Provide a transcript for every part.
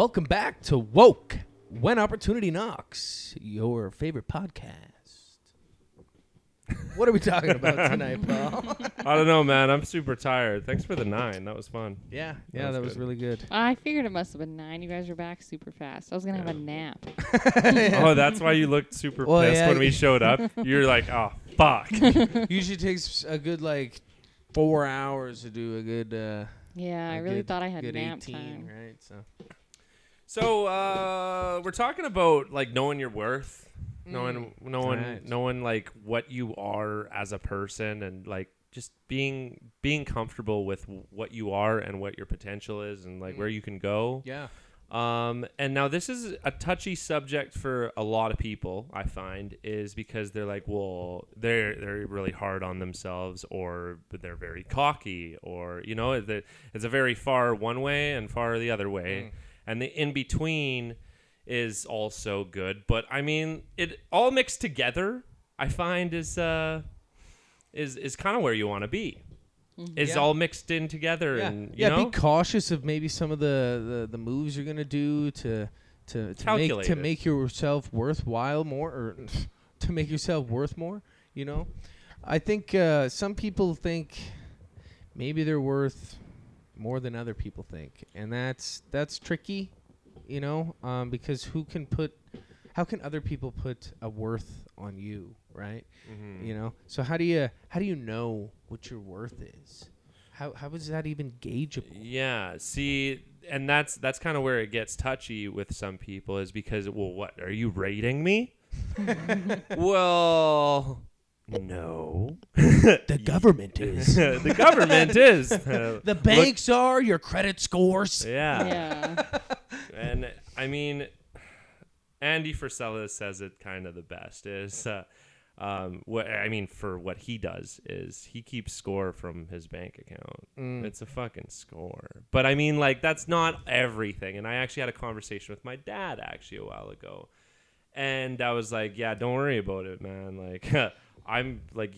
Welcome back to Woke When Opportunity Knocks, your favorite podcast. What are we talking about tonight, Paul? I don't know, man. I'm super tired. Thanks for the nine. That was fun. yeah, That yeah, was that was good. really good. I figured it must have been nine. You guys are back super fast. I was gonna have a nap. Oh, that's why you looked super Well, pissed yeah. when we showed up. You're like, oh fuck. Usually takes a good like four hours to do a good. Uh, Yeah, I a really good- thought I had good nap 18, time. right? So So uh, we're talking about like knowing your worth, knowing knowing Right. knowing like what you are as a person, and like just being being comfortable with what you are and what your potential is, and like Mm. where you can go. yeah, Um, and now this is a touchy subject for a lot of people. I find is because they're like, well, they're they're really hard on themselves, or they're very cocky, or you know, the- it's a very far one way and far the other way, Mm. And the in between is also good. But I mean, it all mixed together. I find is uh is is kind of where you want to be. Is Yeah. all mixed in together, yeah, and you yeah. know, Be cautious of maybe some of the, the, the moves you're gonna do to to to make, to make yourself worthwhile more, or to make yourself worth more. You know, I think uh, some people think maybe they're worth more than other people think, and that's that's tricky. You know, um, because who can put, how can other people put a worth on you, right? Mhm. you know so how do you how do you know what your worth is how how is that even gaugeable Yeah, see, and that's that's kind of where it gets touchy with some people is because, well, what are you rating me? well, no. the government is the government is. Uh, the banks are your credit scores yeah. Yeah. and I mean, Andy Frisella says it kind of the best is. Uh, um, what I mean for what he does is he keeps score from his bank account. Mm. It's a fucking score. But I mean, like that's not everything. And I actually had a conversation with my dad actually a while ago, and I was like, "Yeah, don't worry about it, man. Like, I'm like,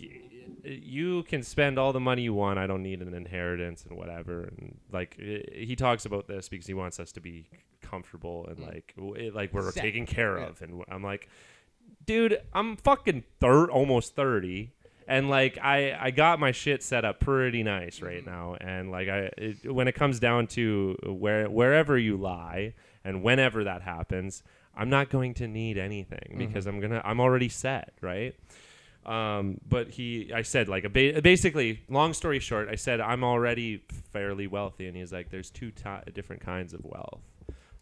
you can spend all the money you want. I don't need an inheritance and whatever." And like, he talks about this because he wants us to be comfortable and mm. like, w- like we're Set. taken care Yeah. of. And I'm like, dude, I'm fucking third, almost thirty, and like I I got my shit set up pretty nice right mm-hmm. now, and like I it, when it comes down to where wherever you lie and whenever that happens, I'm not going to need anything mm-hmm. because I'm gonna I'm already set, right? Um, but he, I said like a ba- basically, long story short, I said I'm already fairly wealthy, and he's like, "There's two ti different kinds of wealth."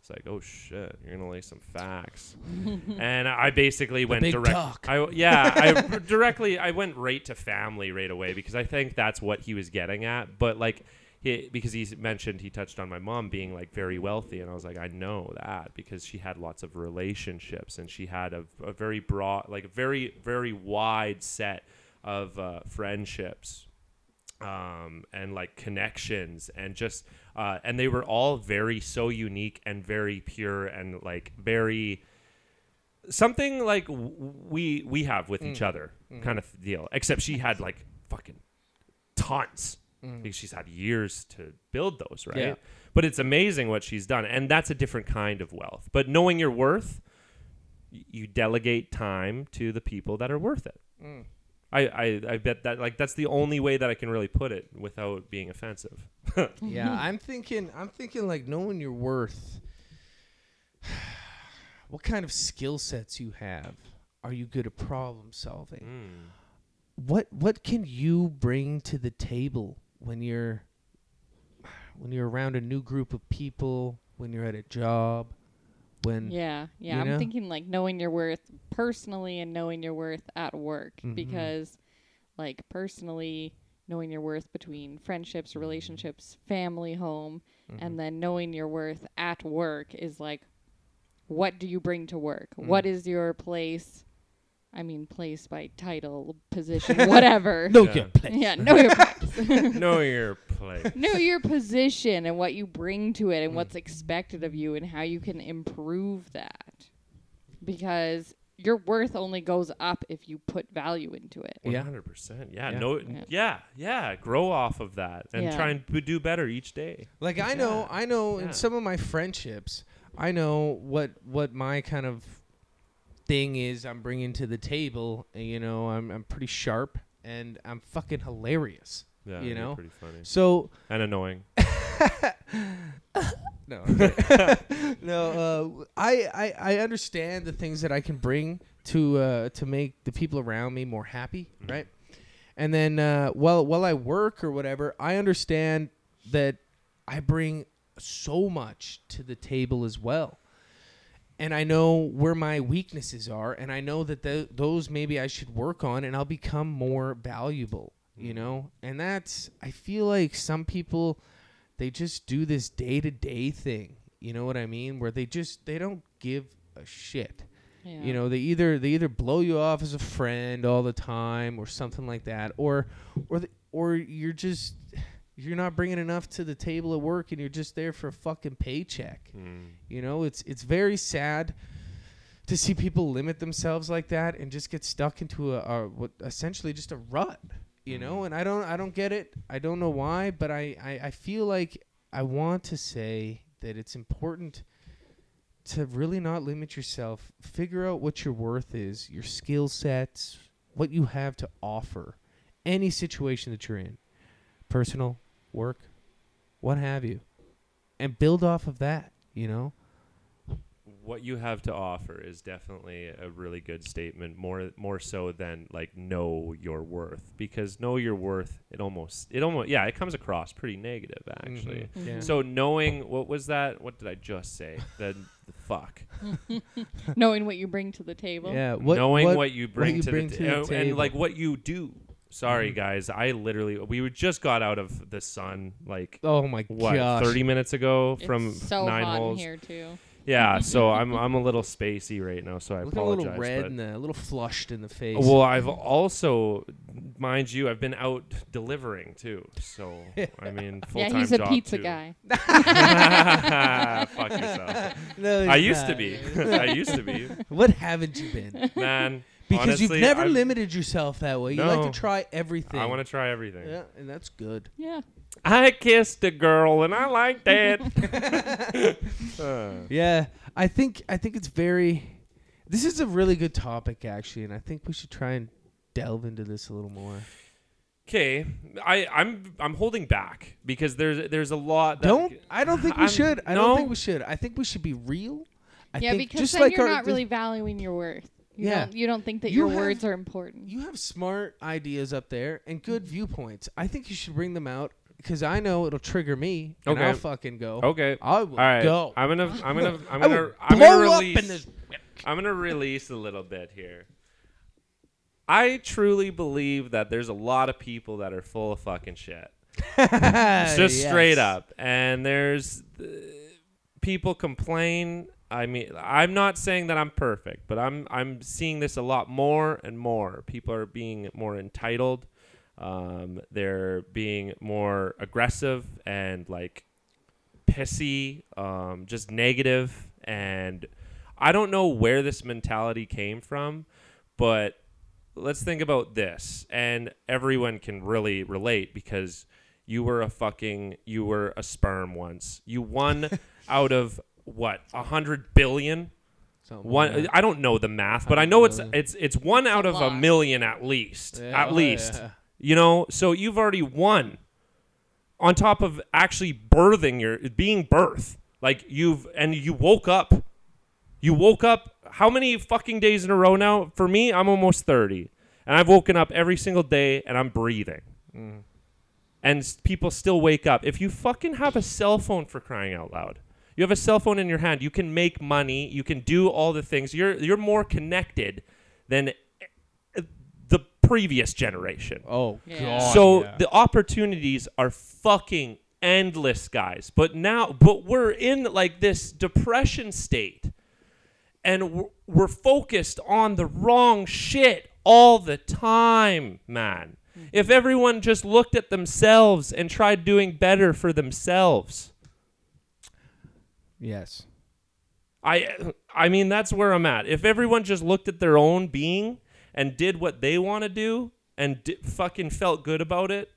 It's like, oh shit, you're gonna lay some facts, and I basically went big direct. talk. I yeah, I directly I went right to family right away because I think that's what he was getting at. But like, he, because he mentioned he touched on my mom being like very wealthy, and I was like, I know that because she had lots of relationships and she had a, a very broad, like a very very wide set of uh, friendships um, and like connections and just uh, and they were all very so unique and very pure and like very something like w- we we have with each other kind of deal except she had like fucking tons Mm. because she's had years to build those right? Yeah. but it's amazing what she's done and that's a different kind of wealth. But knowing your worth you delegate time to the people that are worth it. Mm. I, I, I bet that like that's the only way that I can really put it without being offensive. yeah. Mm-hmm. I'm thinking i'm thinking like knowing your worth what kind of skill sets you have are you good at problem solving? Mm. what what can you bring to the table when you're when you're around a new group of people when you're at a job when Yeah, yeah. You I'm thinking like knowing your worth personally and knowing your worth at work Mhm. because, like, personally, knowing your worth between friendships, relationships, family, home, Mm-hmm. and then knowing your worth at work is like, what do you bring to work? Mm. What is your place? I mean, place by title, position, whatever. know Yeah. your place Yeah, know your place. know your place. know your position and what you bring to Mm. it and what's expected of you and how you can improve that because your worth only goes up if you put value into it Yeah. 100%. Yeah, Yeah. no Yeah. yeah. yeah, grow off of that and Yeah. try and b- do better each day. Like I know, I know Yeah. in some of my friendships, I know what what my kind of thing is. I'm bringing to the table. You know, I'm I'm pretty sharp and I'm fucking hilarious. Yeah, You know? pretty funny So and annoying. no, no. Uh, I, I I understand the things that I can bring to uh, to make the people around me more happy, Mhm. right? And then uh, while while I work or whatever, I understand that I bring so much to the table as well. And I know where my weaknesses are, and I know that th- those maybe I should work on, and I'll become more valuable, you Mhm. know. And that's I feel like some people they just do this day to day thing. You know what I mean? Where they just they don't give a shit. Yeah. You know, they either they either blow you off as a friend all the time or something like that, or or the, or you're just you're not bringing enough to the table at work and you're just there for a fucking paycheck. Mm. You know, it's it's very sad to see people limit themselves like that and just get stuck into a, a what essentially just a rut. You know, Mhm. and I don't I don't get it. I don't know why, but I, I, I feel like I want to say that it's important to really not limit yourself. Figure out what your worth is, your skill sets, what you have to offer, any situation that you're in, personal, work, what have you, and build off of that. You know, What you have to offer is definitely a really good statement. More more so than like know your worth, because know your worth. It almost it almost yeah it comes across pretty negative actually. Mhm. Yeah. So knowing what was that? What did I just say? the, the fuck. Knowing what you bring to the table. yeah. What, knowing what, what you bring, you to, bring the, to the ta- and like what you do. Sorry Mhm. guys, I literally we just got out of the sun like Oh my what gosh. 30 minutes ago It's from so nine hot holes. in here too. Yeah, so I'm I'm a little spacey right now, so I Looking a apologize. little red but- and a little flushed in the face. well, I've also, mind you, I've been out delivering too. So I mean, full Yeah, time he's a pizza too. guy. Fuck yourself. No, I he's used to be. I used to be. what haven't you been? Man, Because honestly, you've never I've- limited yourself that way. You like to try everything. I want to try everything. Yeah, and that's good. Yeah. I kissed a girl and I like that. Uh, Yeah, I think I think it's very. This is a really good topic actually, and I think we should try and delve into this a little more. Okay, I I'm I'm holding back because there's there's a lot. That, don't I don't think we I'm- should. I no. don't think we should. I think we should be real. I yeah, think because just then like you're our, not really valuing your worth. You Yeah. Don't, you don't think that You your have- words are important. You have smart ideas up there and good viewpoints. I think you should bring them out because I know it'll trigger me. And Okay. I'll fucking go. Okay. I will All right. go. I'm gonna I'm gonna I'm gonna I'm blow gonna up release in this. I'm gonna release a little bit here. I truly believe that there's a lot of people that are full of fucking shit. just straight up and there's uh, people complain i mean i'm not saying that i'm perfect but i'm i'm seeing this a lot more and more. People are being more entitled. Um, they're being more aggressive and like pissy um, just negative. And i don't know where this mentality came from but let's think about this. And everyone can really relate because you were a fucking you were a sperm once. You won out of what a hundred billion Something one like i don't know the math but i know it's Million. it's it's one out a of a lot. million at least Yeah, at oh, least yeah. you know so you've already won on top of actually birthing your being birth like you've and you woke up you woke up how many fucking days in a row now for me i'm almost 30 and i've woken up every single day and i'm breathing Mm. and s- people still wake up. If you fucking have a cell phone for crying out loud, you have a cell phone in your hand. You can make money. You can do all the things. You're you're more connected than eh, the previous generation. Oh Yeah. god. so yeah. the opportunities are fucking endless, guys. But now, but we're in like this depression state, and we're, we're focused on the wrong shit all the time, man. If everyone just looked at themselves and tried doing better for themselves, yes. I I mean that's where I'm at. If everyone just looked at their own being and did what they want to do and di- fucking felt good about it,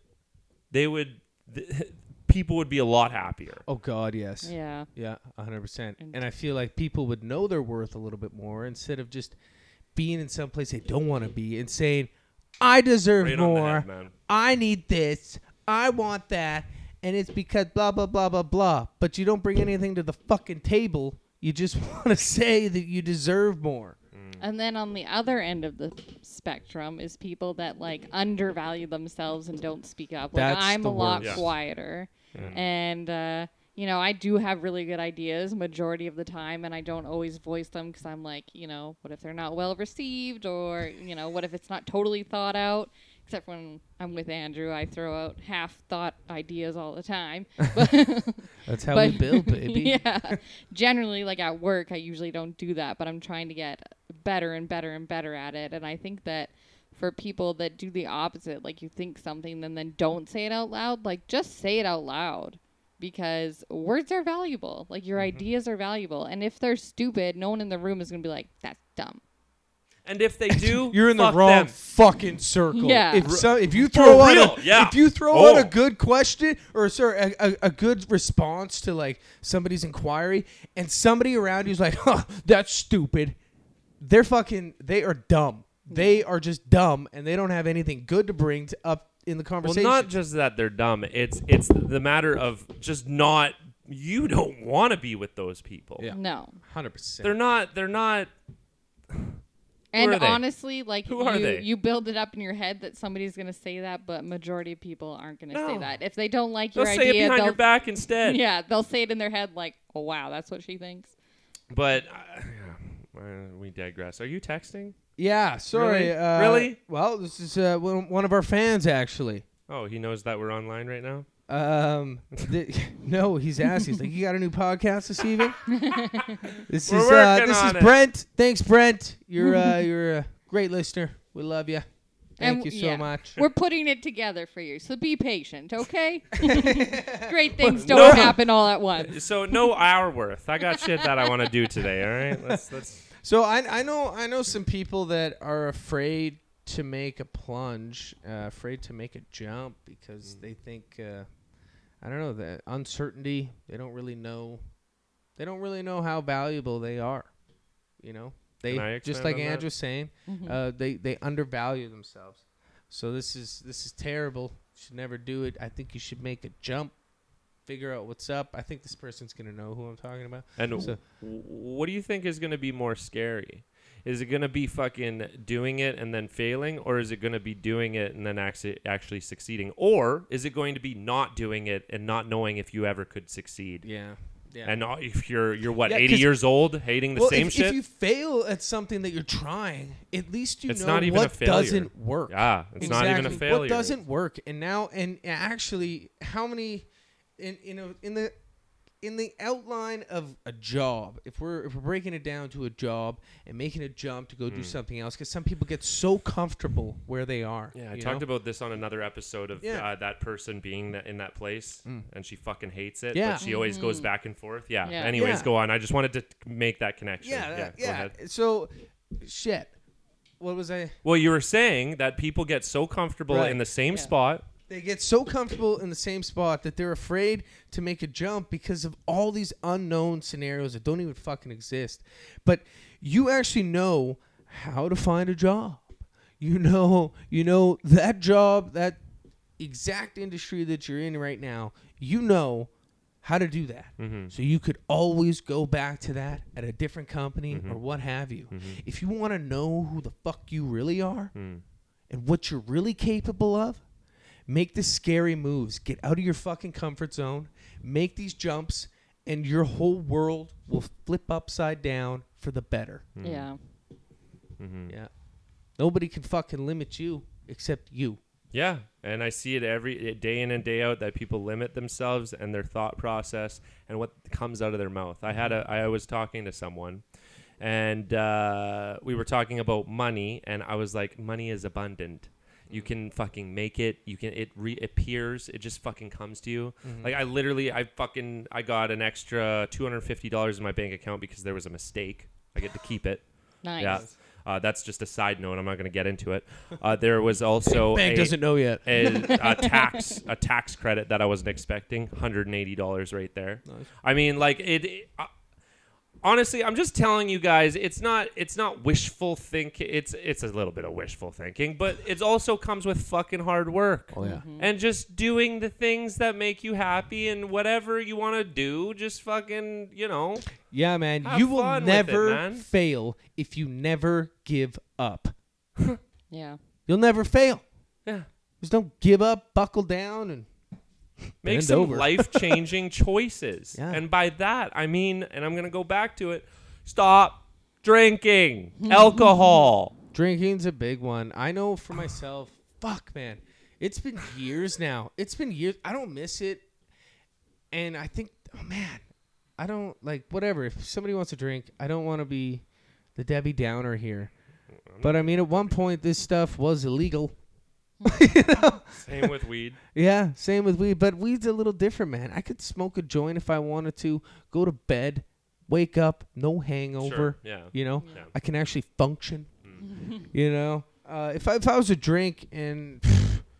they would th- people would be a lot happier. Oh God, yes. Yeah. Yeah, hundred percent. And- And I feel like people would know their worth a little bit more instead of just being in some place they don't want to be and saying, "I deserve Right more. head. I need this. I want that." And it's because blah blah blah blah blah. But you don't bring anything to the fucking table. You just want to say that you deserve more. And then on the other end of the spectrum is people that like undervalue themselves and don't speak up. Like That's I'm the a lot worst. Yeah. quieter, and uh, you know I do have really good ideas majority of the time, and I don't always voice them because I'm like, you know, what if they're not well received, or you know, what if it's not totally thought out. Except when I'm with Andrew, I throw out half thought ideas all the time. That's how we build, baby. yeah. Generally, like at work, I usually don't do that, but I'm trying to get better and better and better at it. And I think that for people that do the opposite, like you think something and then don't say it out loud, like just say it out loud because words are valuable. Like your mm-hmm. ideas are valuable. And if they're stupid, no one in the room is going to be like, that's dumb. And if they do, You're in the wrong them. fucking circle. Yeah. If so, if you throw out a, yeah. if you throw Oh. out a good question or sorry a, a, a good response to like somebody's inquiry, and somebody around you's like, "Huh, that's stupid," they're fucking they are dumb. They are just dumb, and they don't have anything good to bring to up in the conversation. Well, conversation. not just that they're dumb. It's it's the matter of just not. You don't want to be with those people. Yeah. No. hundred percent. They're not. They're not. And honestly, like Who you, they? you build it up in your head that somebody's gonna say that, but majority of people aren't gonna say that. If they don't like They'll your say it idea, behind they'll your back instead. yeah, they'll say it in their head like, "Oh wow, that's what she thinks." But uh, yeah, uh, we digress. Are you texting? Yeah, sorry. Really? Uh, Really? Well, this is uh, one one of our fans actually. Oh, he knows that we're online right now. Um, th- no, he's asking. He's like, "You got a new podcast this evening?" this We're is uh, working this is on it. Brent. Thanks, Brent. You're uh, you're a great listener. We love you. Thank And you so yeah. much. We're putting it together for you, so be patient, okay? Great things don't happen all at once. So no hour worth. I got shit that I want to do today. All right, let's let's. So I I know I know some people that are afraid to make a plunge, uh, afraid to make a jump Mm. because they think uh, I don't know the uncertainty. They don't really know. They don't really know how valuable they are. You know, they just like Andrew that? Andrew's saying, Mhm. uh, they they undervalue themselves. So this is this is terrible. You should never do it. I think you should make a jump. Figure out what's up. I think this person's gonna know who I'm talking about. And So- w- what do you think is going to be more scary? Is it going to be fucking doing it and then failing, or is it going to be doing it and then actually actually succeeding, or is it going to be not doing it and not knowing if you ever could succeed? Yeah. Yeah. And if you're you're what Yeah, 80 'cause- years old, hating the well, same if, shit, if you fail at something that you're trying, at least you It's know not even a what failure. doesn't work. yeah, it's not even a failure. What doesn't work, and now, and actually, how many, in you know, in the, in the outline of a job, if we're if we're breaking it down to a job and making a jump to go do something else, because some people get so comfortable where they are. Hmm. Yeah, I you talked about this on another episode of Yeah. uh, that person being that in that place, and she fucking hates it. Yeah. but she always goes back and forth. Yeah. Yeah. Anyways, Yeah. go on. I just wanted to make that connection. Yeah, yeah. yeah. go ahead. So, shit. What was I? Well, you were saying that people get so comfortable Right. in the same Yeah. spot. They get so comfortable in the same spot that they're afraid to make a jump because of all these unknown scenarios that don't even fucking exist. But you actually know how to find a job. You know, you know that job, that exact industry that you're in right now. You know how to do that. Mm-hmm. So you could always go back to that at a different company Mm-hmm. or what have you. If you want to know who the fuck you really are Mm. and what you're really capable of, make the scary moves. Get out of your fucking comfort zone. Make these jumps and your whole world will flip upside down for the better. Yeah. Mm-hmm. Yeah. Nobody can fucking limit you except you. Yeah, and I see it every eh, in and day out that people limit themselves and their thought process and what comes out of their mouth. I had a I was talking to someone, and uh, we were talking about money, and I was like, money is abundant. You can fucking make it. You can it reappears. It just fucking comes to you. Like I literally, I fucking, I got an extra two hundred fifty dollars in my bank account because there was a mistake. I get to keep it. Nice. Yeah. Uh, that's just a side note. I'm not going to get into it. Uh, there was also Bank a, doesn't know yet. a, a tax a tax credit that I wasn't expecting. Hundred and eighty dollars right there. Nice. I mean, like it. it uh, honestly, I'm just telling you guys, it's not it's not wishful thinking. It's it's a little bit of wishful thinking, but it also comes with fucking hard work Oh yeah. Mm-hmm. and just doing the things that make you happy and whatever you want to do. Just fucking, you know. Yeah, man. Have you will fun with it, never man. fail if you never give up. Yeah. You'll never fail. Yeah. Just don't give up, buckle down, and make Bend some over. life changing choices. Yeah. And by that, I mean, and I'm going to go back to it stop drinking alcohol. drinking's a big one. I know for myself. Fuck, man. It's been years now. It's been years. I don't miss it, and I think, oh man, I don't like whatever. If somebody wants to drink, I don't want to be the Debbie Downer here. But I mean, at one point, this stuff was illegal. you know? Same with weed. Yeah, same with weed, but weed's a little different, man. I could smoke a joint if I wanted to, go to bed, wake up, no hangover. Sure. Yeah. You know, Yeah. I can actually function. Mm. You know, uh, if I, if I was to drink and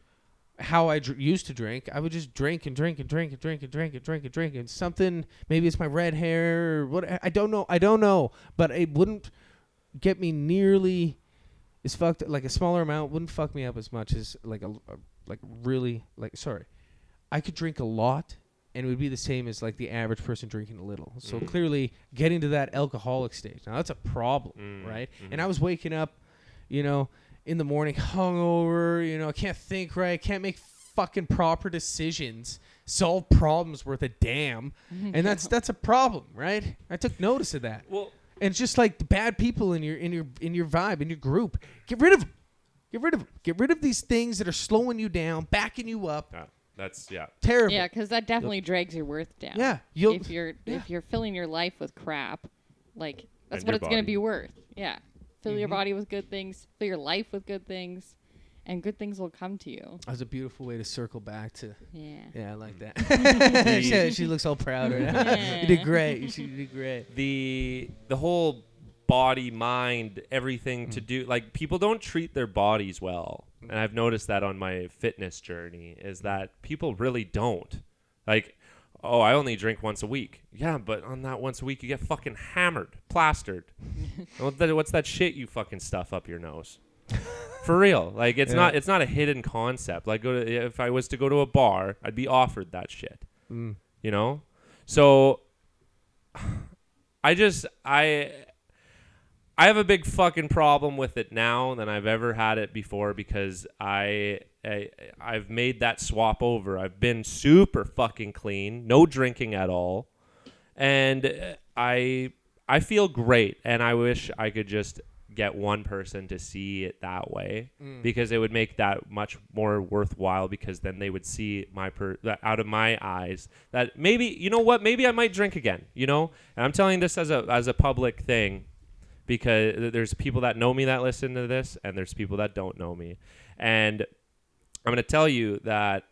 how I dr- used to drink, I would just drink and drink and drink and drink and drink and drink and drink and something. Maybe it's my red hair or what. I don't know. I don't know, but it wouldn't get me nearly as fucked. Like a smaller amount wouldn't fuck me up as much as like a, a like really like sorry. I could drink a lot and it would be the same as like the average person drinking a little. So Mm. clearly getting to that alcoholic stage. Now that's a problem, Mm, right? mhm. And I was waking up, you know, in the morning hungover, you know, I can't think right, can't make fucking proper decisions, solve problems worth a damn. And that's that's a problem, right? I took notice of that. Well, And it's just like the bad people in your in your in your vibe in your group. Get rid of them. Get rid of them. Get rid of these things that are slowing you down, backing you up. yeah, that's, yeah. Terrible. Yeah, because that definitely drags your worth down. Yeah, you'll if you're yeah. if you're filling your life with crap, like that's And what your it's gonna be worth. Yeah, fill your Mhm. body with good things, fill your life with good things, and good things will come to you. That was a beautiful way to circle back to. Yeah. Yeah, I like that. she, she looks all proud right now. you did great. You did great. the the whole body mind everything to mm. do like people don't treat their bodies well mm. and i've noticed that on my fitness journey is mm. that people really don't like oh i only drink once a week yeah but on that once a week you get fucking hammered plastered what's that shit you fucking stuff up your nose for real. Like it's Yeah. not it's not a hidden concept. Like go to if i was to go to a bar i'd be offered that shit. Mm. you know? So i just i i have a big fucking problem with it now than i've ever had it before because i, I i've made that swap over. I've been super fucking clean no drinking at all. And uh, i i feel great. And i wish i could just get one person to see it that way Mm. because it would make that much more worthwhile because then they would see my per that out of my eyes that maybe you know what maybe I might drink again you know and I'm telling this as a as a public thing because there's people that know me that listen to this and there's people that don't know me and I'm going to tell you that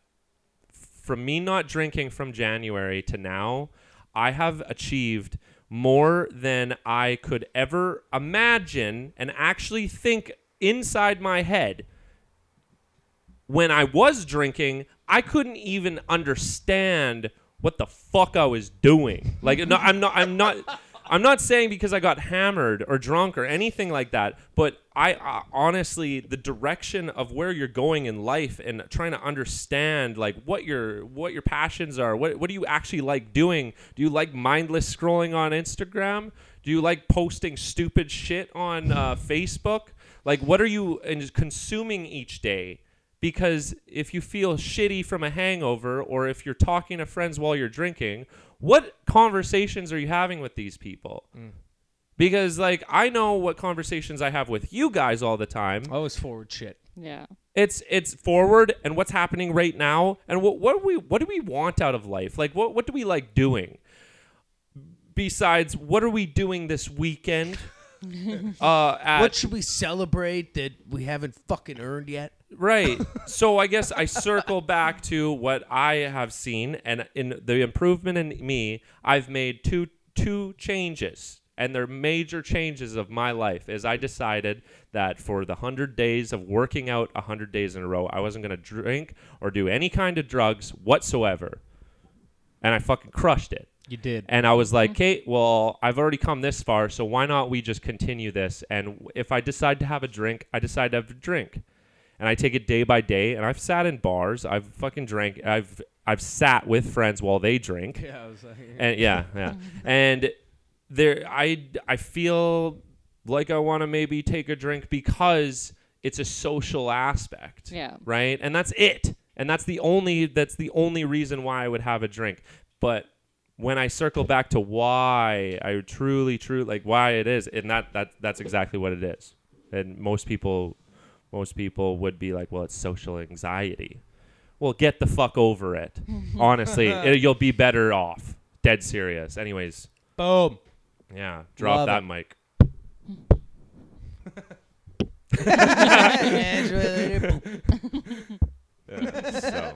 from me not drinking from January to now I have achieved more than I could ever imagine and actually think inside my head when I was drinking, I couldn't even understand what the fuck I was doing. Like, no, I'm not, I'm not, I'm not saying because I got hammered or drunk or anything like that. But I uh, honestly, the direction of where you're going in life and trying to understand like what your what your passions are. What what do you actually like doing? Do you like mindless scrolling on Instagram? Do you like posting stupid shit on uh, Facebook? Like, what are you in- consuming each day? Because if you feel shitty from a hangover or if you're talking to friends while you're drinking, what conversations are you having with these people? Mm. Because, like, I know what conversations I have with you guys all the time. Oh, I was forward shit. Yeah. It's it's forward and what's happening right now and what what do we what do we want out of life? Like what what do we like doing? Besides, what are we doing this weekend? uh, at, what should we celebrate that we haven't fucking earned yet? Right. so I guess I circle back to what I have seen, and in the improvement in me, I've made two two changes, and they're major changes of my life. Is I decided that for the hundred days of working out, hundred days in a row, I wasn't gonna drink or do any kind of drugs whatsoever, and I fucking crushed it. You did. And I was like, mm-hmm. Kate, well, I've already come this far, so why not we just continue this? And if I decide to have a drink, I decide to have a drink. And I take it day by day. And I've sat in bars. I've fucking drank. I've I've sat with friends while they drink. Yeah, I was like, And yeah, yeah. And there, I I feel like I want to maybe take a drink because it's a social aspect Yeah. right? And that's it. And that's the only that's the only reason why I would have a drink. But when I circle back to why I truly, truly like why it is, and that that that's exactly what it is. And most people, most people would be like, well, it's social anxiety. Well, get the fuck over it. Honestly, it, you'll be better off. Dead serious. Anyways, boom. yeah, drop Love that it. mic. Yeah, so.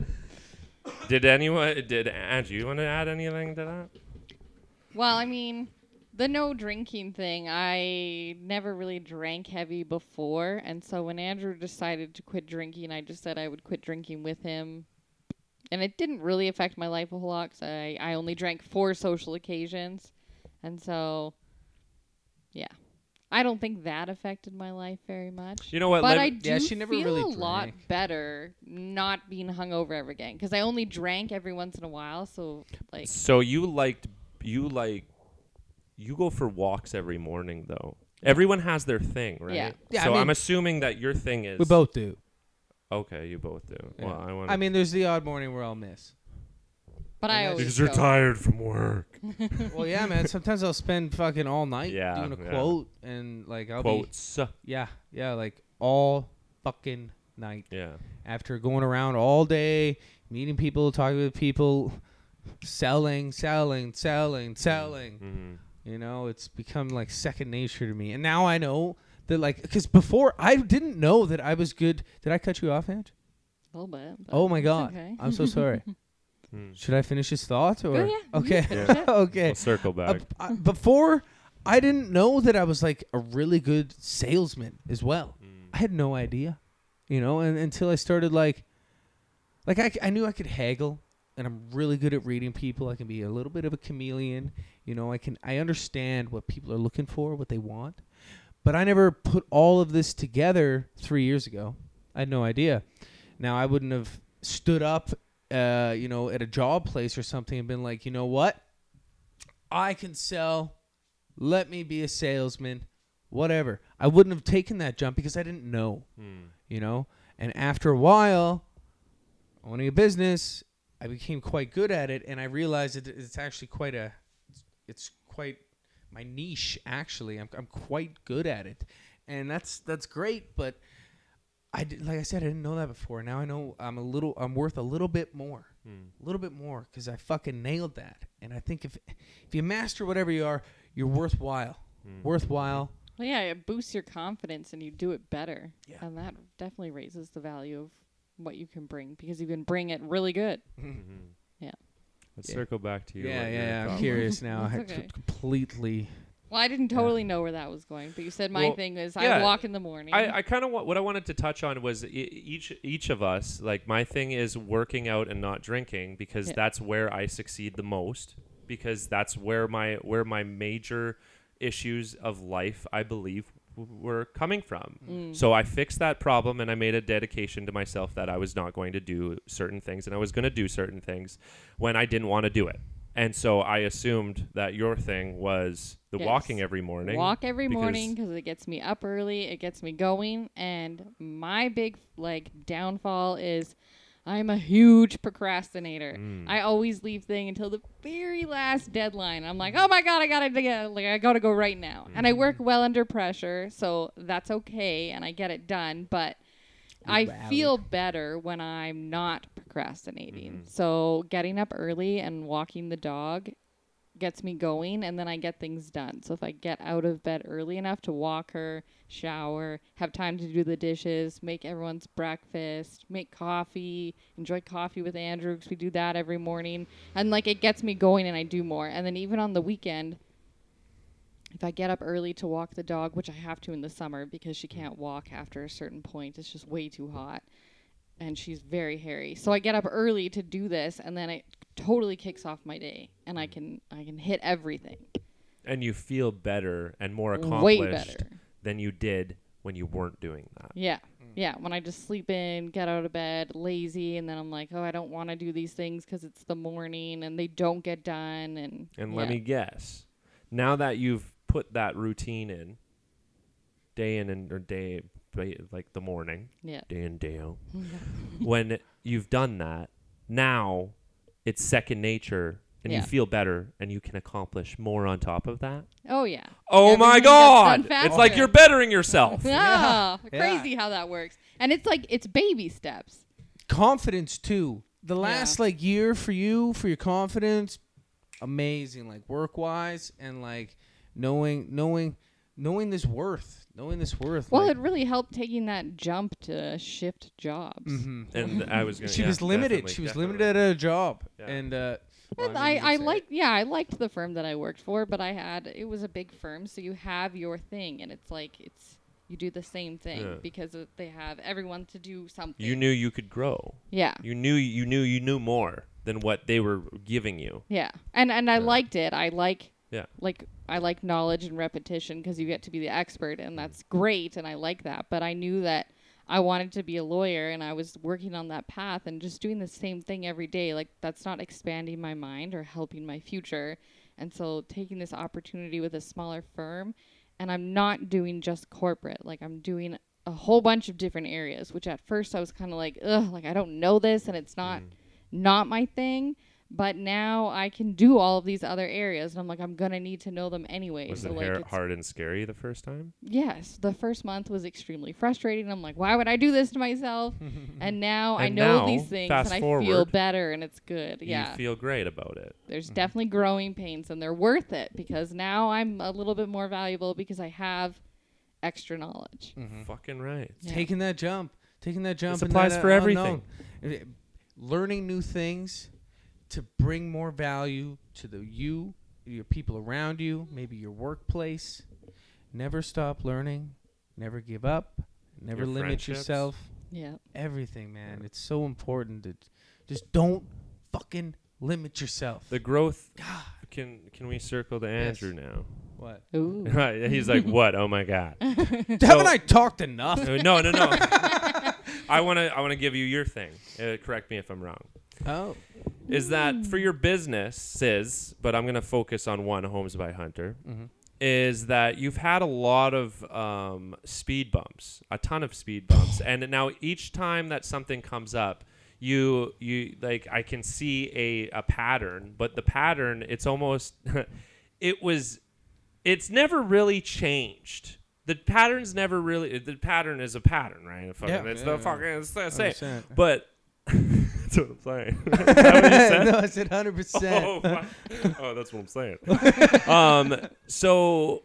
Did anyone? Did Andrew? You want to add anything to that? Well, I mean, the no drinking thing, I never really drank heavy before. And so when Andrew decided to quit drinking, I just said I would quit drinking with him. And it didn't really affect my life a whole lot 'cause I, I only drank for social occasions. And so, yeah. I don't think that affected my life very much. You know what? But let- I do Yeah, she never feel really a lot better not being hungover ever again because I only drank every once in a while. So like, So you liked you like you go for walks every morning though. Everyone has their thing, right? Yeah. Yeah, I So mean- I'm assuming that your thing is We both do. Okay, you both do. Yeah. Well, I want. I mean, there's the odd morning where I'll miss. But I always because you're go. tired from work. well, yeah, man. Sometimes I'll spend fucking all night Yeah, doing a yeah. quote, and like I'll be Quotes. yeah, yeah, like all fucking night Yeah. after going around all day, meeting people, talking with people, selling, selling, selling, selling. hmm You know, it's become like second nature to me. And now I know that, like, because before I didn't know that I was good. Did I cut you off, Ange? A little bit. but Oh my it's God. Okay. I'm so sorry. Should I finish his thought or? Go, yeah. Okay. Yeah. okay. We'll circle Uh, back. I- before, I didn't know that I was like a really good salesman as well. Mm. I had no idea, you know, and until I started like, like I, I knew I could haggle, and I'm really good at reading people. I can be a little bit of a chameleon, you know. I can I understand what people are looking for, what they want, but I never put all of this together three years ago. I had no idea. Now I wouldn't have stood up, uh, you know, at a job place or something and been like, you know what, I can sell. Let me be a salesman, whatever. I wouldn't have taken that jump because I didn't know Mm. you know. And after a while, owning a business, I became quite good at it, and I realized that it's actually quite a, it's quite my niche. Actually, I'm I'm quite good at it, and that's that's great. But I did, like I said, I didn't know that before. Now I know I'm a little, I'm worth a little bit more, Mm. a little bit more, because I fucking nailed that. And I think if if you master whatever you are, you're worthwhile, Mm. worthwhile. Well, yeah, it boosts your confidence and you do it better. Yeah. And that definitely raises the value of what you can bring because you can bring it really good. Mhm. Yeah. Let's Yeah. circle back to you. Yeah, what yeah, I'm curious now. I That's had okay. completely. Well, I didn't totally know where that was going, but you said my Well, thing is yeah, I walk in the morning. I, I kind of want what I wanted to touch on was e- each each of us. Like my thing is working out and not drinking because Yeah. that's where I succeed the most. Because that's where my where my major issues of life, I believe, w- were coming from. Mm. So I fixed that problem and I made a dedication to myself that I was not going to do certain things and I was going to do certain things when I didn't want to do it. And so I assumed that your thing was the Yes. walking every morning. Walk every because- morning because it gets me up early. It gets me going. And my big like downfall is I'm a huge procrastinator. Mm. I always leave thing until the very last deadline. I'm like, oh my god, I gotta get like I gotta go right now. And I work well under pressure, so that's okay, and I get it done. But I rally. feel better when I'm not procrastinating. Mhm. So getting up early and walking the dog gets me going and then I get things done. So if I get out of bed early enough to walk her, shower, have time to do the dishes, make everyone's breakfast, make coffee, enjoy coffee with Andrew because we do that every morning. And like it gets me going and I do more. And then even on the weekend, if I get up early to walk the dog, which I have to in the summer because she mm. can't walk after a certain point, it's just way too hot. And she's very hairy. So I get up early to do this and then it totally kicks off my day and I mm. can I can hit everything. And you feel better and more accomplished Way better. than you did when you weren't doing that. Yeah. Mm. Yeah, when I just sleep in, get out of bed, lazy, and then I'm like, oh, I don't want to do these things because it's the morning and they don't get done. And And yeah. let me guess. Now that you've put that routine in, day in and or day ba- like the morning, yeah, day in day out. when you've done that, now it's second nature, and you feel better, and you can accomplish more on top of that. oh yeah. Oh my Everything gets God! It's like you're bettering yourself. Ah, Yeah. crazy how that works. And it's like it's baby steps. confidence too. The Yeah. last like year for you for your confidence, amazing. Like work wise and like knowing knowing knowing this worth, knowing this worth. Well, like, it really helped taking that jump to shift jobs. mhm. And I was gonna. she yeah, was limited. She was definitely. limited at a job, Yeah. and uh, well, And I, mean, I, I can say liked, yeah, I liked the firm that I worked for, but I had, it was a big firm, so you have your thing, and it's like, it's, you do the same thing Yeah. because they have everyone to do something. You knew you could grow. Yeah. You knew you knew you knew more than what they were giving you. Yeah. And, and I liked it. I like, Yeah. like, I like knowledge and repetition because you get to be the expert, and that's great, and I like that. But I knew that I wanted to be a lawyer, and I was working on that path and just doing the same thing every day. Like, that's not expanding my mind or helping my future. And so, taking this opportunity with a smaller firm, and I'm not doing just corporate, like, I'm doing a whole bunch of different areas, which at first I was kind of like, ugh, like, I don't know this, and it's not mm. not my thing. But now I can do all of these other areas, and I'm like, I'm gonna need to know them anyway. Was so it like, har- hard and scary the first time? yes, the first month was extremely frustrating. I'm like, why would I do this to myself? and now I know now, these things, fast and I feel better, and it's good. You Yeah, feel great about it. there's Mm-hmm. definitely growing pains, and they're worth it because now I'm a little bit more valuable because I have extra knowledge. Mm-hmm. Fucking right. Yeah. taking that jump, taking that jump. and applies that, for uh, everything. unknown. Uh, Learning new things to bring more value to the you, your people around you, maybe your workplace. Never stop learning. Never give up. Never Your limit yourself. Yeah. Everything, man. It's so important to just don't fucking limit yourself. The growth. God. Can can we circle to Yes. Andrew now? what? Ooh. Right. He's like, what? Oh my god. Haven't I talked enough? No, no, no. I want to I want to give you your thing. Uh, correct me if I'm wrong. oh. Is that for your businesses? But I'm going to focus on one Homes by Hunter. Mhm. Is that you've had a lot of um, speed bumps, a ton of speed bumps, and now each time that something comes up, you you like I can see a a pattern, but the pattern it's almost it was it's never really changed. The pattern's never really the pattern is a pattern, right? Fucking, Yeah, it's yeah, the yeah. fucking it's the same. But that's what I'm saying. Is that what you said? no, I said hundred Oh, percent. fuck. oh, that's what I'm saying. um, so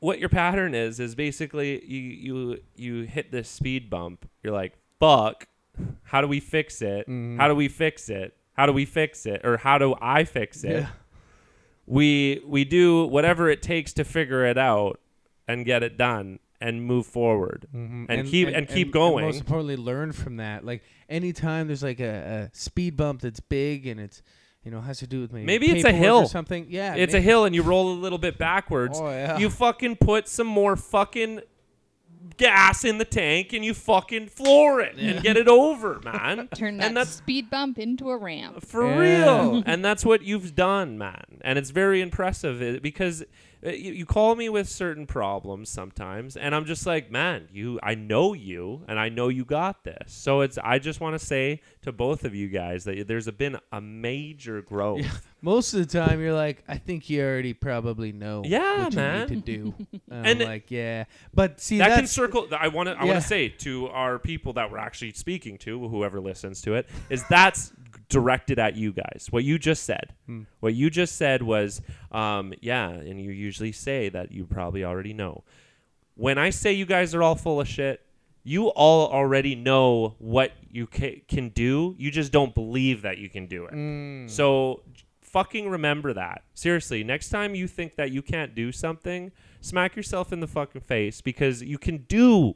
what your pattern is is basically you you you hit this speed bump. You're like, fuck. How do we fix it? Mhm. How do we fix it? How do we fix it? Or how do I fix it? Yeah. We we do whatever it takes to figure it out and get it done and move forward. Mhm. And keep- and keep going. most importantly, learn from that. Like anytime there's like a, a speed bump that's big and it's you know has to do with maybe Maybe it's a hill. or something. Yeah, It's a hill and you roll a little bit backwards. Oh yeah. you fucking put some more fucking gas in the tank and you fucking floor it and get it over, man. Turn that and that's speed bump into a ramp. for Yeah. real. and that's what you've done, man. And it's very impressive uh, because uh, you, you call me with certain problems sometimes and I'm just like, man, you I know you and I know you got this. So it's I just want to say to both of you guys that there's been a major growth. Most of the time, you're like, I think you already probably know. Yeah, what man. You need to do. And like, yeah, but see that can circle i want to i Yeah. want to say to our people that we're actually speaking to whoever listens to it is that's directed at you guys what you just said Hmm. what you just said was um, yeah and you usually say that you probably already know when i say you guys are all full of shit you all already know what you ca- can do you just don't believe that you can do it Mm. so fucking remember that. Seriously, next time you think that you can't do something, smack yourself in the fucking face because you can do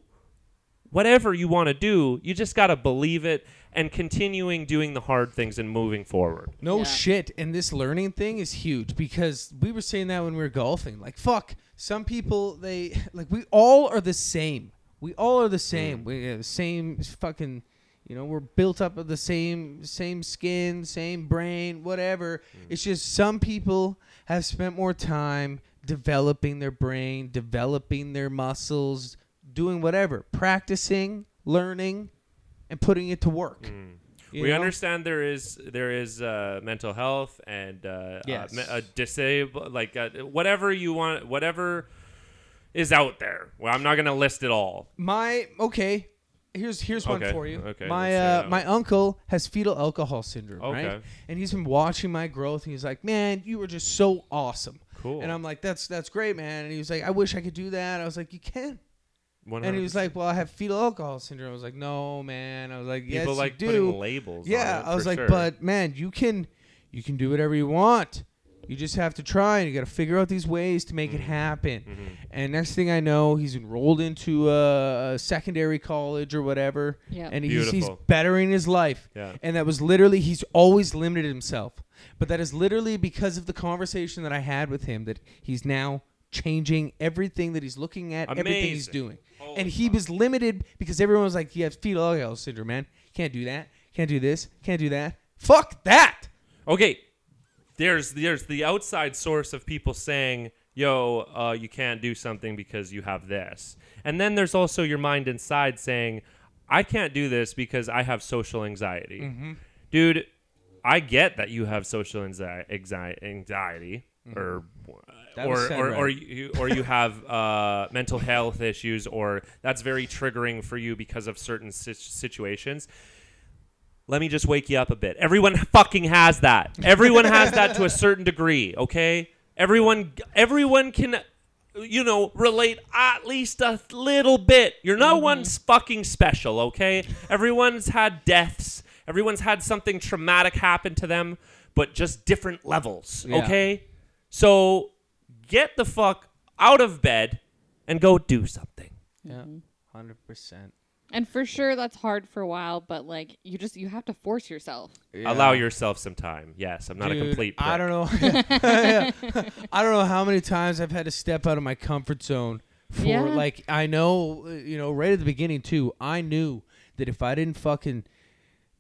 whatever you want to do. You just got to believe it and continuing doing the hard things and moving forward. No Yeah. shit. And this learning thing is huge because we were saying that when we were golfing. Like, fuck, some people, they, like, we all are the same. We all are the same. Mm. We have the same fucking, you know, we're built up of the same, same skin, same brain, whatever. It's just some people have spent more time developing their brain, developing their muscles, doing whatever, practicing, learning, and putting it to work. You we know? understand there is there is uh, mental health and uh, Yes. uh, me- uh, disable like uh, whatever you want whatever is out there. Well, I'm not gonna list it all. My okay. Here's here's one for you. okay, my let's hear it uh, my uncle has fetal alcohol syndrome, Okay. right? And he's been watching my growth, and he's like, "Man, you were just so awesome." Cool. And I'm like, "That's that's great, man." And he was like, "I wish I could do that." I was like, "You can." 100%. And he was like, "Well, I have fetal alcohol syndrome." I was like, "No, man." I was like, "Yes, people like you do." labels. Yeah, I was like, sure. "But man, you can you can do whatever you want. You just have to try, and you got to figure out these ways to make it happen." Mm-hmm. And next thing I know, he's enrolled into a, a secondary college or whatever, Yep. and he's, he's Beautiful. bettering his life. Yeah. And that was literally he's always limited himself, but that is literally because of the conversation that I had with him that he's now changing everything that he's looking at, everything he's doing. Holy and he was limited because everyone was like, "He has fetal alcohol syndrome, man. Can't do that. Can't do this. Can't do that. Fuck that." Okay, there's there's the outside source of people saying, "Yo, uh, you can't do something because you have this," and then there's also your mind inside saying, "I can't do this because I have social anxiety." Mm-hmm. Dude, I get that you have social anxi- anxi- anxiety, or Mm-hmm. Was or or, right. or you or you have uh, mental health issues, or that's very triggering for you because of certain si- situations. Let me just wake you up a bit. Everyone fucking has that. Everyone has that to a certain degree, okay? Everyone everyone can you know, relate at least a little bit. You're no mm-hmm. one's fucking special, okay? Everyone's had deaths. Everyone's had something traumatic happen to them, but just different levels, Yeah. okay? So get the fuck out of bed and go do something. Yeah, hundred percent. And for sure that's hard for a while, but like you just you have to force yourself. Allow yourself some time. Yes, I'm not a complete prick. I don't know. I don't know how many times I've had to step out of my comfort zone for Yeah. like I know, you know, right at the beginning too. I knew that if I didn't fucking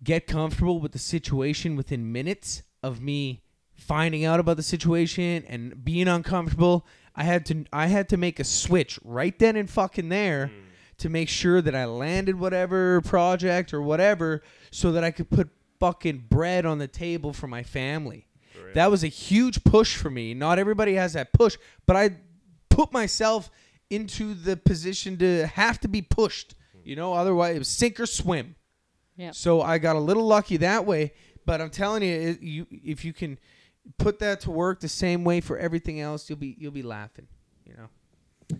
get comfortable with the situation within minutes of me finding out about the situation and being uncomfortable, I had to I had to make a switch right then and fucking there Hmm. To make sure that I landed whatever project or whatever so that I could put fucking bread on the table for my family. That was a huge push for me. Not everybody has that push, but I put myself into the position to have to be pushed. You know, otherwise it was sink or swim. Yep. So I got a little lucky that way, but I'm telling you, it, you if you can put that to work the same way for everything else, you'll be you'll be laughing. You know.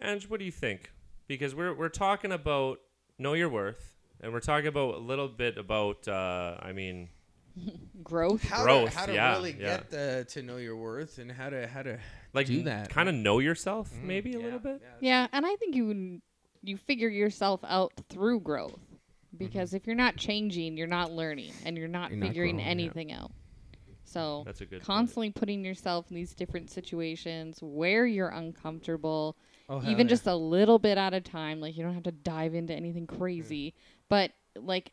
Ange, what do you think? Because we're we're talking about know your worth, and we're talking about a little bit about. Uh, I mean, Growth. How Growth, to how to yeah, really yeah. get the, to know your worth and how to how to like do that. Kind of know yourself, Mm, maybe a little bit. Yeah, and I think you you figure yourself out through growth. Because if you're not changing, you're not learning and you're not You're not figuring growing, yeah. anything out. So That's a good. point. constantly putting yourself in these different situations where you're uncomfortable, Oh, even yeah. just a little bit at a time. Like you don't have to dive into anything crazy, but like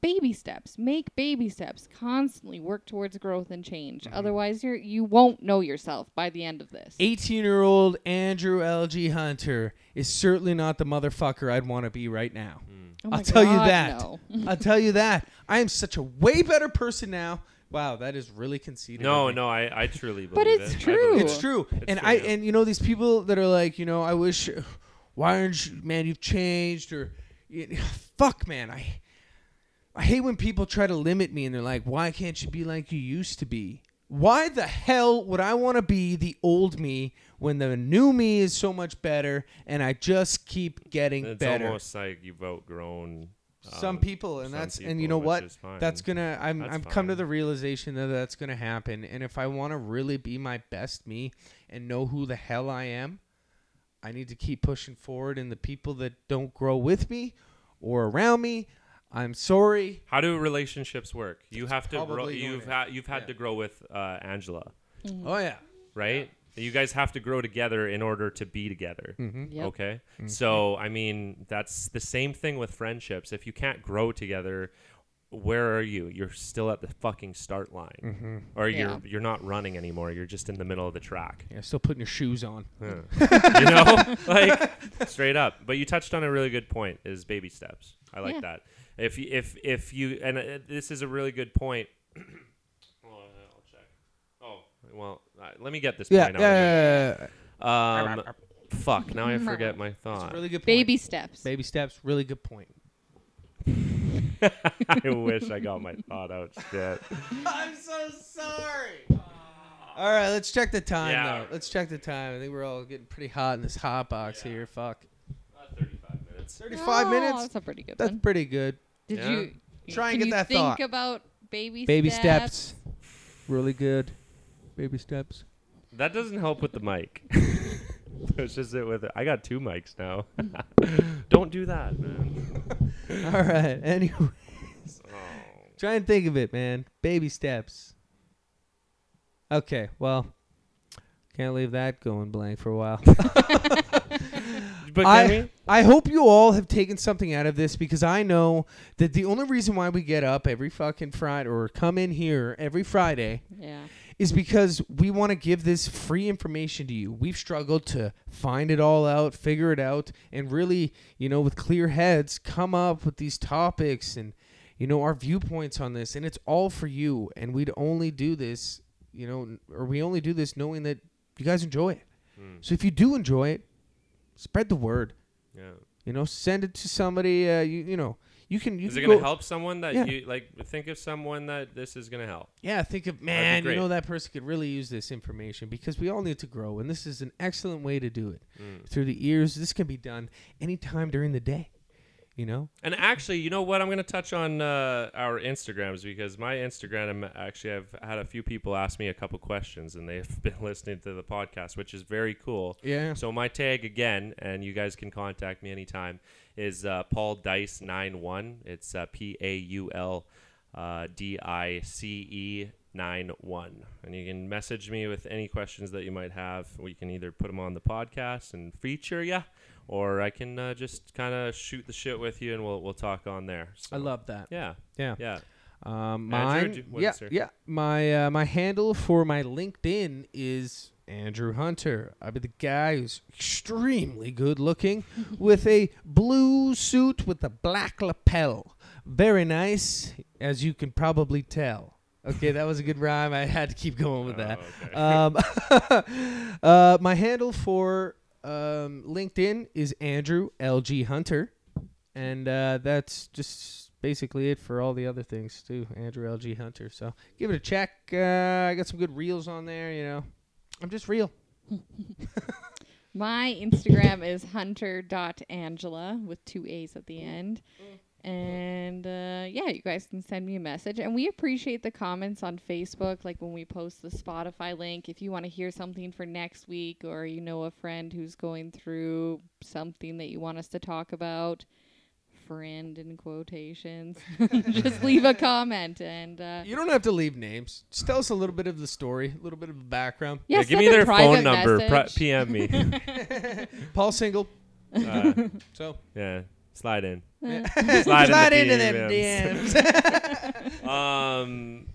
baby steps. Make baby steps. Constantly work towards growth and change. Mm-hmm. Otherwise, you're you won't know yourself by the end of this. 18 year old Andrew LG Hunter is certainly not the motherfucker I'd want to be right now. Oh I'll tell you that. no. I'll tell you that. I am such a way better person now. Wow, that is really conceited. No, no, I, I truly believe But it's it. True. believe It's true. It's and true, I and you know these people that are like, you know, I wish why aren't you man, you've changed or you, fuck man, I I hate when people try to limit me and they're like, "Why can't you be like you used to be?" Why the hell would I want to be the old me when the new me is so much better and I just keep getting It's better? almost like you've outgrown some Um, people, and some that's and you know which what? is fine. That's gonna. I'm. That's I've come to the realization that that's gonna happen. And if I want to really be my best me and know who the hell I am, I need to keep pushing forward. And the people that don't grow with me or around me, I'm sorry. How do relationships work? You have to grow. You've had you've had Yeah. to grow with uh, Angela, Oh yeah. right? You guys have to grow together in order to be together. Mm-hmm. Yep. Okay. So, I mean, that's the same thing with friendships. If you can't grow together, where are you? You're still at the fucking start line. Mm-hmm. Or Yeah. you're you're not running anymore. You're just in the middle of the track. Yeah. Still putting your shoes on. Yeah. you know? like straight up. But you touched on a really good point is baby steps. I like Yeah. that. If you, if if you and uh, this is a really good point. well, uh, I'll check. Oh, well, uh, let me get this Yeah. point out. Yeah. Um fuck, now I forget my It's thought. a really good point. Baby steps. Baby steps. Really good point. I wish I got my thought out. Shit. I'm so sorry. All right, let's check the time Yeah. though. Let's check the time. I think we're all getting pretty hot in this hot box Yeah. here. Fuck. 35 minutes. 35 Oh, minutes. That's a pretty good That's one. pretty good. Did Yeah. you Try and can get you that think thought. about baby Baby steps? steps. Really good. Baby steps. That doesn't help with the mic. Pushes it with it. I got two mics now. Don't do that, man. All right. Anyway, Oh. try and think of it, man. Baby steps. Okay. Well, can't leave that going blank for a while. But I. I hope you all have taken something out of this because I know that the only reason why we get up every fucking Friday or come in here every Friday. Is because we want to give this free information to you. We've struggled to find it all out, figure it out, and really, you know, with clear heads, come up with these topics and, you know, our viewpoints on this. And it's all for you. And we'd only do this, you know, or we only do this knowing that you guys enjoy it. Mm, So if you do enjoy it, spread the word. yeah. You know, send it to somebody. Uh, you you know, you can. You Is can it going to help someone that Yeah. you like? Think of someone that this is going to help. Yeah, think of man. You know that person could really use this information because we all need to grow, and this is an excellent way to do it Mm. through the ears. This can be done anytime during the day. You know, And actually, you know what? I'm going to touch on uh, our Instagrams because my Instagram, actually, I've had a few people ask me a couple questions and they've been listening to the podcast, which is very cool. yeah. So my tag again, and you guys can contact me anytime, is uh, Paul Dice nine one. It's uh, P A U L uh, D I C E 91. And you can message me with any questions that you might have. We can either put them on the podcast and feature you, or I can uh, just kind of shoot the shit with you and we'll, we'll talk on there. So, I love that. Yeah. Yeah. Yeah. Um, Andrew, mine. do- yeah, yeah. My uh, my handle for my LinkedIn is Andrew Hunter. I'm the guy who's extremely good looking, with a blue suit with a black lapel. Very nice, as you can probably tell. Okay, that was a good rhyme. I had to keep going with that. Oh, okay. Um, uh, my handle for um, LinkedIn is Andrew LG Hunter, and uh, that's just basically it for all the other things too. Andrew LG Hunter. So give it a check. Uh, I got some good reels on there. You know, I'm just real. My Instagram is hunter.angela with two A's at the end. And uh, yeah, you guys can send me a message. And we appreciate the comments on Facebook, like when we post the Spotify link. If you want to hear something for next week, or you know a friend who's going through something that you want us to talk about, friend in quotations, just leave a comment. And uh, You don't have to leave names. Just tell us a little bit of the story, a little bit of the background. yeah, yeah, give me their phone number. Pri- PM me. Paul Single. Uh, So yeah. Slide in. slide, Slide in the into them DMs. DMs. Um,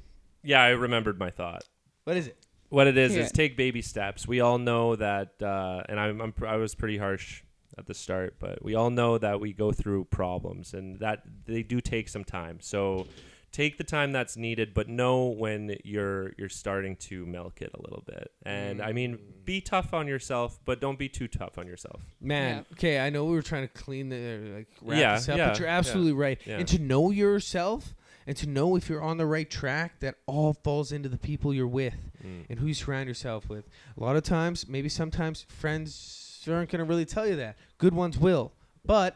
yeah, I remembered my thought. what is it? What it is Hear is it. take baby steps. We all know that, uh, and I'm, I'm pr- I was pretty harsh at the start, but we all know that we go through problems, and that they do take some time. So take the time that's needed, but know when you're you're starting to milk it a little bit. And I mean, be tough on yourself, but don't be too tough on yourself. Man, Yeah. okay, I know we were trying to clean the like wrap Yeah, this up, yeah, but you're yeah, absolutely right. yeah. And to know yourself and to know if you're on the right track, that all falls into the people you're with Mm. and who you surround yourself with. A lot of times, maybe sometimes friends aren't going to really tell you that. Good ones will, but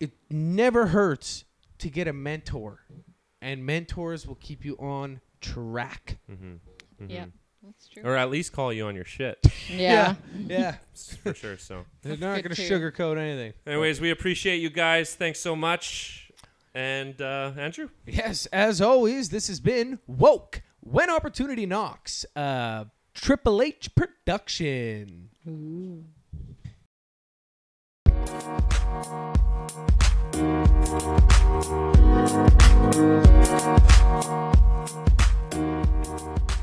it never hurts to get a mentor, and mentors will keep you on track. Mm-hmm. Yeah, that's true. Or at least call you on your shit yeah. yeah. for sure. So, They're not going to sugarcoat anything. anyways, we appreciate you guys. Thanks so much. And uh, Andrew, Yes, as always, this has been Woke When Opportunity Knocks, uh, Triple H production. Ooh. Thank you.